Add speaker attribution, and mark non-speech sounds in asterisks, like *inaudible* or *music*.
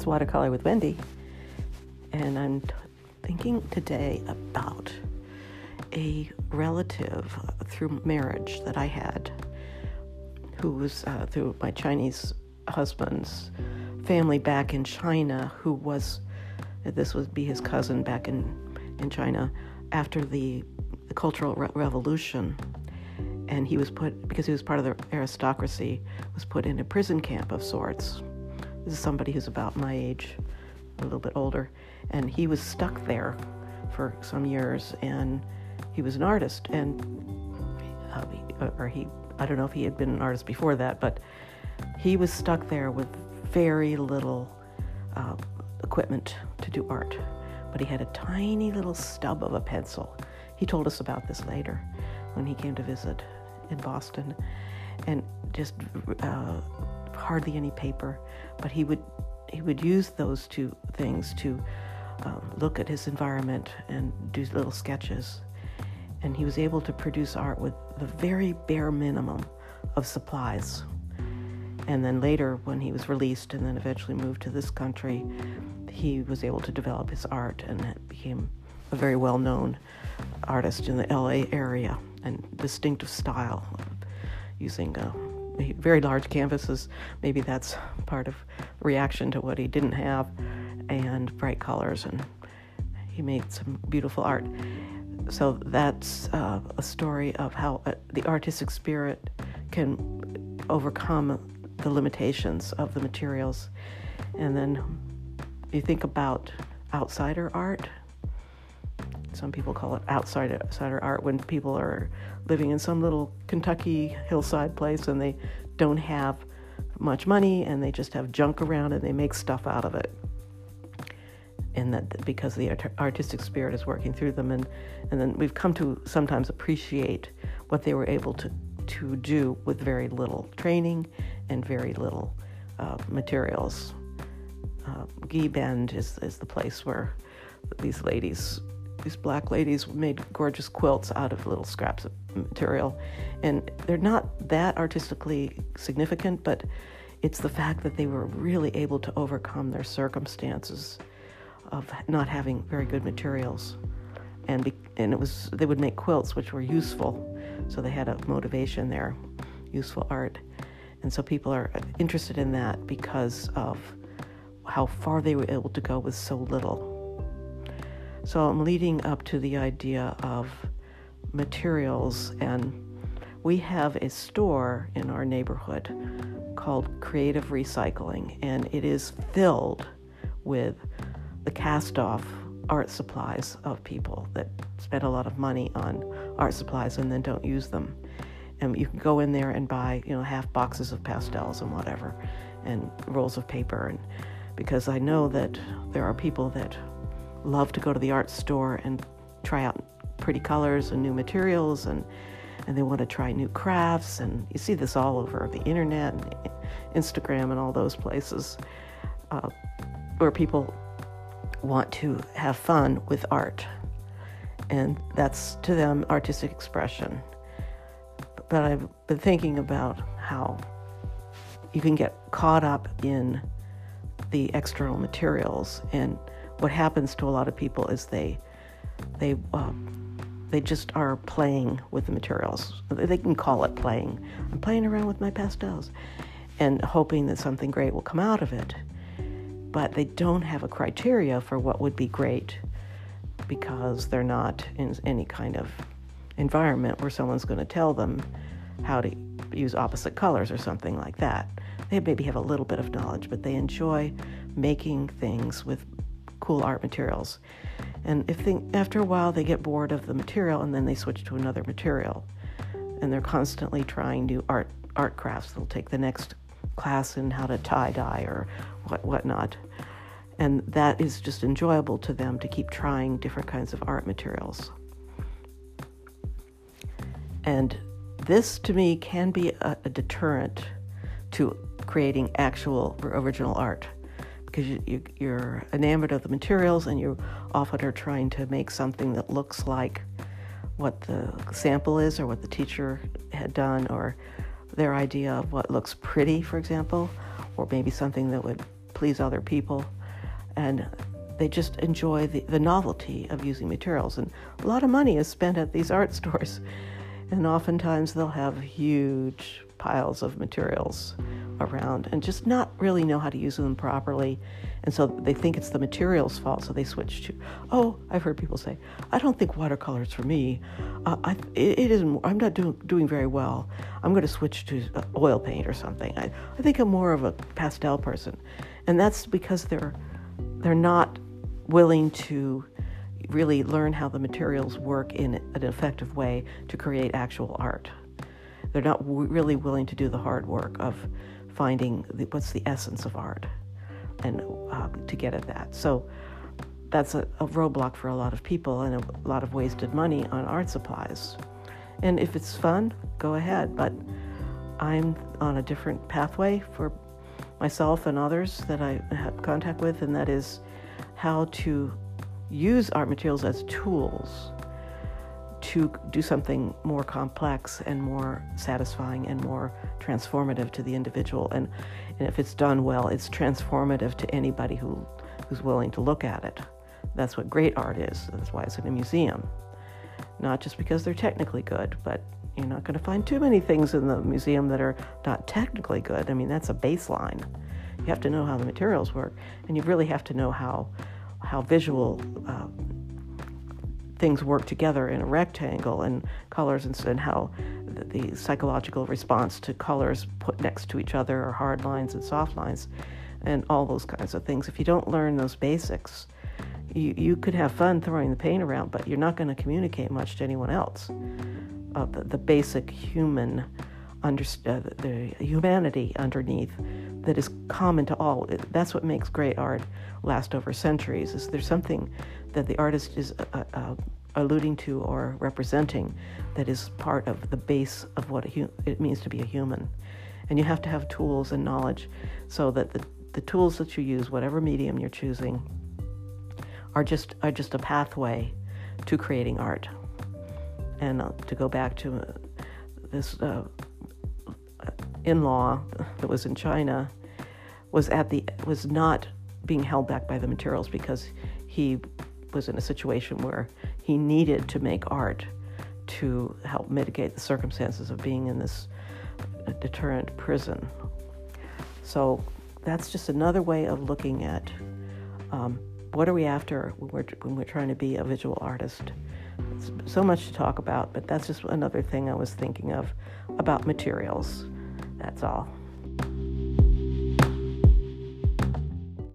Speaker 1: It's Watercolor with Wendy, and I'm t- thinking today about a relative through marriage that I had who was uh, through my Chinese husband's family back in China, who was, this would be his cousin back in, in China after the, the Cultural Re- Revolution. And he was put, because he was part of the aristocracy, was put in a prison camp of sorts this is somebody who's about my age, a little bit older, and he was stuck there for some years, and he was an artist, and uh, or he, I don't know if he had been an artist before that, but he was stuck there with very little uh, equipment to do art, but he had a tiny little stub of a pencil. He told us about this later when he came to visit in Boston, and just uh, hardly any paper, but he would he would use those two things to um, look at his environment and do little sketches. And he was able to produce art with the very bare minimum of supplies. And then later, when he was released and then eventually moved to this country, he was able to develop his art and became a very well known artist in the LA area and distinctive style using uh, very large canvases. Maybe that's part of reaction to what he didn't have, and bright colors, and he made some beautiful art. So that's uh, a story of how uh, the artistic spirit can overcome the limitations of the materials. And then you think about outsider art. Some people call it outsider, outsider art when people are living in some little Kentucky hillside place and they don't have much money and they just have junk around and they make stuff out of it. And that because the artistic spirit is working through them, and, and then we've come to sometimes appreciate what they were able to, to do with very little training and very little uh, materials. Uh, Bend is, is the place where these ladies these black ladies made gorgeous quilts out of little scraps of material. And they're not that artistically significant, but it's the fact that they were really able to overcome their circumstances of not having very good materials. And, be, and it was they would make quilts which were useful, so they had a motivation there, useful art. And so people are interested in that because of how far they were able to go with so little. So I'm leading up to the idea of materials, and we have a store in our neighborhood called Creative Recycling, and it is filled with the cast off art supplies of people that spend a lot of money on art supplies and then don't use them. And you can go in there and buy, you know, half boxes of pastels and whatever, and rolls of paper. And because I know that there are people that love to go to the art store and try out pretty colors and new materials and and they want to try new crafts and you see this all over the internet and Instagram and all those places uh, where people want to have fun with art. And that's to them artistic expression. But I've been thinking about how you can get caught up in the external materials and what happens to a lot of people is they they uh, they just are playing with the materials. They can call it playing. I'm playing around with my pastels, and hoping that something great will come out of it. But they don't have a criteria for what would be great because they're not in any kind of environment where someone's going to tell them how to use opposite colors or something like that. They maybe have a little bit of knowledge, but they enjoy making things with cool art materials. And if they, after a while they get bored of the material and then they switch to another material, and they're constantly trying new art art crafts, they'll take the next class in how to tie dye or what whatnot, and that is just enjoyable to them to keep trying different kinds of art materials. And this, to me, can be a, a deterrent to creating actual original art because you, are enamored of the materials and you often are trying to make something that looks like what the sample is or what the teacher had done or their idea of what looks pretty, for example, or maybe something that would please other people, and they just enjoy the, the novelty of using materials. And a lot of money is spent at these art *laughs* stores, and oftentimes they'll have huge piles of materials around and just not really know how to use them properly. And so they think it's the material's fault, so they switch to, oh, I've heard people say, I don't think watercolor's for me. Uh, I, it, it isn't, I'm not do, doing very well. I'm going to switch to uh, oil paint or something. I, I think I'm more of a pastel person. And that's because they're, they're not willing to really learn how the materials work in an effective way to create actual art. They're not w- really willing to do the hard work of finding the, what's the essence of art and uh, to get at that. So that's a, a, roadblock for a lot of people and a lot of wasted money on art supplies. And if it's fun, go ahead. But I'm on a different pathway for myself and others that I have contact with, and that is how to use art materials as tools to do something more complex and more satisfying and more transformative to the individual. And, and if it's done well, it's transformative to anybody who, who's willing to look at it. That's what great art is. That's why it's in a museum. Not just because they're technically good, but you're not going to find too many things in the museum that are not technically good. I mean, that's a baseline. You have to know how the materials work, and you really have to know how how visual uh, things work together in a rectangle and colors and, and how the, the, psychological response to colors put next to each other or hard lines and soft lines and all those kinds of things. If you don't learn those basics, you, you could have fun throwing the paint around, but you're not going to communicate much to anyone else. Uh, the, the, basic human, under, uh, the humanity underneath that is common to all. That's what makes great art last over centuries. Is there's something that the artist is uh, uh, alluding to or representing that is part of the base of what hu- it means to be a human. And you have to have tools and knowledge so that the, the tools that you use, whatever medium you're choosing, are just are just a pathway to creating art. And uh, to go back to uh, this uh, in-law that was in China was at the was not being held back by the materials because he was in a situation where he needed to make art to help mitigate the circumstances of being in this deterrent prison. So that's just another way of looking at um, what are we after when we're, when we're trying to be a visual artist. It's so much to talk about, but that's just another thing I was thinking of about materials. That's all.